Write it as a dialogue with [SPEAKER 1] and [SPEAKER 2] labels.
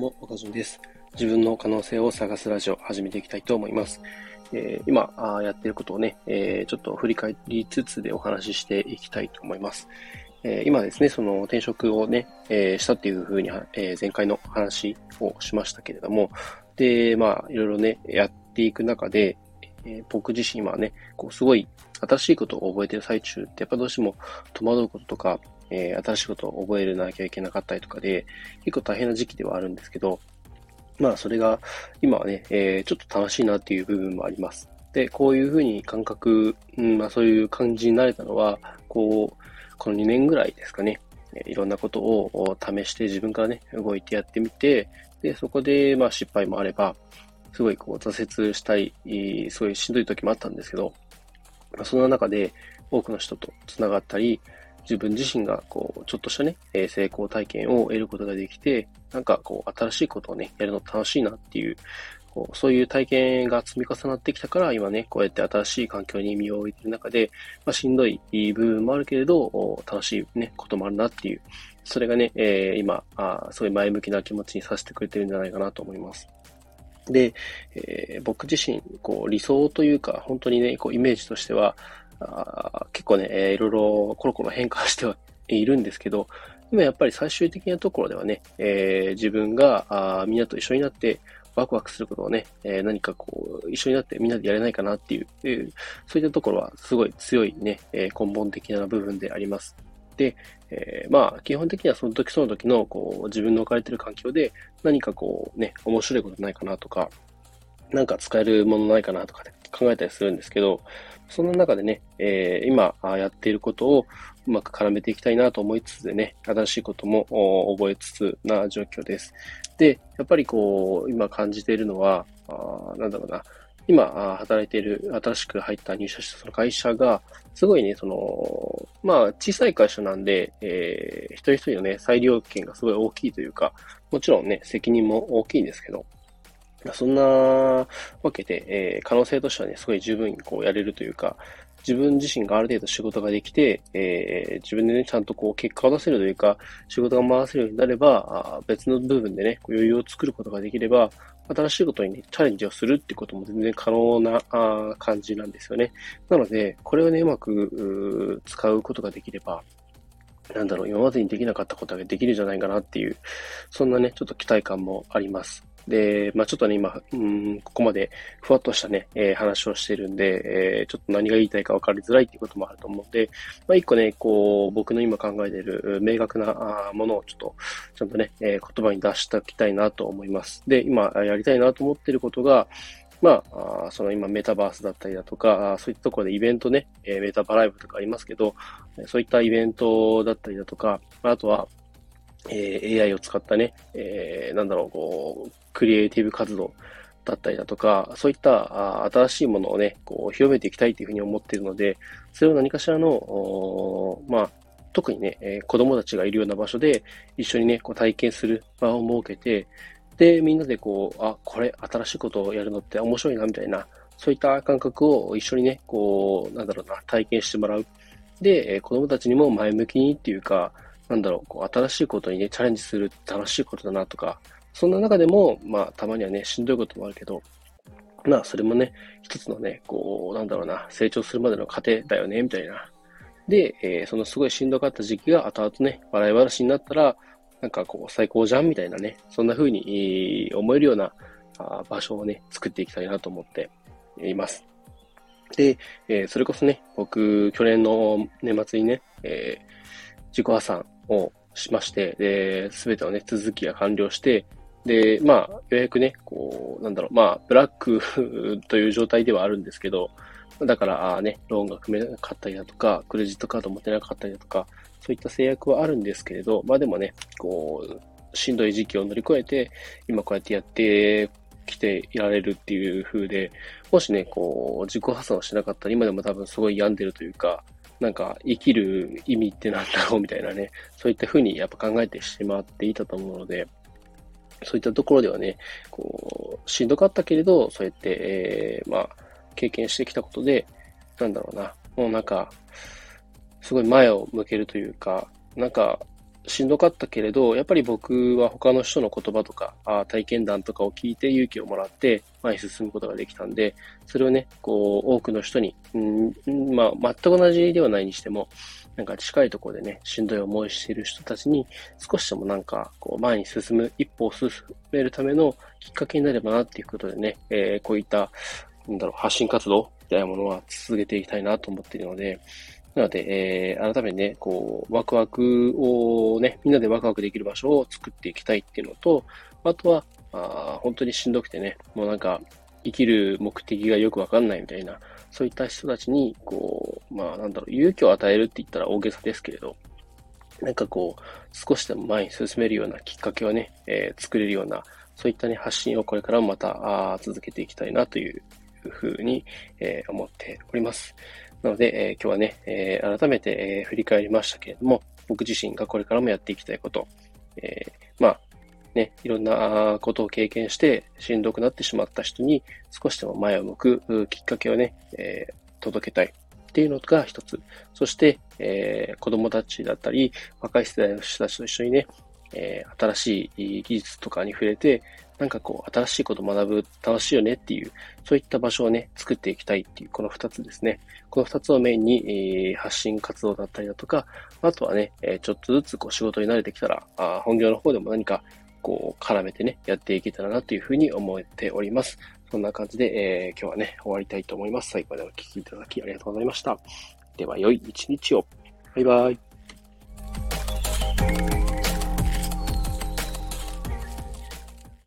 [SPEAKER 1] も、岡潤です。自分の可能性を探すラジオ始めていきたいと思います。えー、今あやっていることをね、えー、ちょっと振り返りつつでお話ししていきたいと思います。えー、今ですね、その転職をね、えしたっていうふうに、え前回の話をしましたけれども、で、まあ、いろいろね、やっていく中で、え僕自身はね、こう、すごい新しいことを覚えてる最中って、やっぱどうしても戸惑うこととか、えー、新しいことを覚えなきゃいけなかったりとかで、結構大変な時期ではあるんですけど、まあそれが今はね、えー、ちょっと楽しいなっていう部分もあります。で、こういうふうに感覚、うん、まあそういう感じになれたのは、こう、この2年ぐらいですかね、いろんなことを試して自分からね、動いてやってみて、で、そこでまあ失敗もあれば、すごいこう挫折したい、すごいしんどい時もあったんですけど、まあ、そんな中で多くの人と繋がったり、自分自身が、こう、ちょっとしたね、え成功体験を得ることができて、なんか、こう、新しいことをね、やるの楽しいなっていう、こうそういう体験が積み重なってきたから、今ね、こうやって新しい環境に身を置いている中で、まあ、しんどい部分もあるけれど、楽しいね、こともあるなっていう、それがね、えー、今あ、すごい前向きな気持ちにさせてくれてるんじゃないかなと思います。で、えー、僕自身、こう、理想というか、本当にね、こう、イメージとしては、あ結構ね、えー、いろいろコロコロ変化してはいるんですけど、今やっぱり最終的なところではね、えー、自分があみんなと一緒になってワクワクすることをね、えー、何かこう、一緒になってみんなでやれないかなっていう、えー、そういったところはすごい強いね、えー、根本的な部分であります。で、えー、まあ、基本的にはその時その時の、こう、自分の置かれている環境で何かこう、ね、面白いことないかなとか、なんか使えるものないかなとか考えたりするんですけど、その中でね、えー、今やっていることをうまく絡めていきたいなと思いつつでね、新しいことも覚えつつな状況です。で、やっぱりこう、今感じているのは、あなんだろうな、今働いている新しく入った入社したその会社が、すごいね、その、まあ小さい会社なんで、えー、一人一人のね、裁量権がすごい大きいというか、もちろんね、責任も大きいんですけど、そんなわけで、えー、可能性としてはね、すごい十分にこうやれるというか、自分自身がある程度仕事ができて、えー、自分でね、ちゃんとこう結果を出せるというか、仕事が回せるようになれば、別の部分でね、余裕を作ることができれば、新しいことにね、チャレンジをするってことも全然可能なあ感じなんですよね。なので、これをね、うまく使うことができれば、なんだろう、今までにできなかったことができるんじゃないかなっていう、そんなね、ちょっと期待感もあります。で、まあちょっとね、今、うん、ここまでふわっとしたね、えー、話をしてるんで、えー、ちょっと何が言いたいか分かりづらいっていうこともあると思うんで、まあ一個ね、こう、僕の今考えている明確なものをちょっと、ちゃんとね、えー、言葉に出しておきたいなと思います。で、今やりたいなと思ってることが、まあ、その今メタバースだったりだとか、そういったところでイベントね、メタバライブとかありますけど、そういったイベントだったりだとか、あとは、えー、AI を使ったね、えー、なんだろう、こう、クリエイティブ活動だったりだとか、そういった新しいものをね、こう、広めていきたいというふうに思っているので、それを何かしらの、まあ、特にね、えー、子供たちがいるような場所で一緒にね、こう体験する場を設けて、で、みんなでこう、あ、これ新しいことをやるのって面白いな、みたいな、そういった感覚を一緒にね、こう、なんだろうな、体験してもらう。で、子供たちにも前向きにっていうか、なんだろう、こう新しいことにね、チャレンジする楽しいことだなとか、そんな中でも、まあ、たまにはね、しんどいこともあるけど、まあ、それもね、一つのね、こう、なんだろうな、成長するまでの過程だよね、みたいな。で、えー、そのすごいしんどかった時期が後々ね、笑い話になったら、なんかこう、最高じゃんみたいなね、そんな風に思えるようなあ場所をね、作っていきたいなと思っています。で、えー、それこそね、僕、去年の年末にね、えー、自己破産をしまして、で、すべてのね、続きが完了して、で、まあ、ようやくね、こう、なんだろう、まあ、ブラック という状態ではあるんですけど、だから、あね、ローンが組めなかったりだとか、クレジットカード持てなかったりだとか、そういった制約はあるんですけれど、まあでもね、こう、しんどい時期を乗り越えて、今こうやってやってきていられるっていう風で、もしね、こう、自己破産をしなかったら今でも多分すごい病んでるというか、なんか生きる意味ってなんだろうみたいなね、そういった風にやっぱ考えてしまっていたと思うので、そういったところではね、こう、しんどかったけれど、そうやって、えー、まあ、経験してきたことで、なんだろうな、もうなんか、すごい前を向けるというか、なんか、しんどかったけれど、やっぱり僕は他の人の言葉とか、あ体験談とかを聞いて勇気をもらって前に進むことができたんで、それをね、こう、多くの人に、うん、まあ、全く同じではないにしても、なんか近いところでね、しんどい思いしている人たちに、少しでもなんか、こう、前に進む、一歩を進めるためのきっかけになればなっていうことでね、えー、こういった、なんだろう、発信活動みたいなものは続けていきたいなと思っているので、なので、えー、改めてね、こう、ワクワクをね、みんなでワクワクできる場所を作っていきたいっていうのと、あとは、あ本当にしんどくてね、もうなんか、生きる目的がよくわかんないみたいな、そういった人たちに、こう、まあなんだろう、勇気を与えるって言ったら大げさですけれど、なんかこう、少しでも前に進めるようなきっかけをね、えー、作れるような、そういったね、発信をこれからもまた、あ続けていきたいなというふうに、えー、思っております。なので、え、今日はね、え、改めて、え、振り返りましたけれども、僕自身がこれからもやっていきたいこと、え、まあ、ね、いろんなことを経験してしんどくなってしまった人に少しでも前を向くきっかけをね、え、届けたいっていうのが一つ。そして、えー、子供たちだったり、若い世代の人たちと一緒にね、えー、新しい技術とかに触れて、なんかこう、新しいこと学ぶ、楽しいよねっていう、そういった場所をね、作っていきたいっていう、この二つですね。この二つをメインに、えー、発信活動だったりだとか、あとはね、え、ちょっとずつこう仕事に慣れてきたら、あ本業の方でも何か、こう、絡めてね、やっていけたらなというふうに思っております。そんな感じで、えー、今日はね、終わりたいと思います。最後までお聴きいただきありがとうございました。では、良い一日を。バイバイ。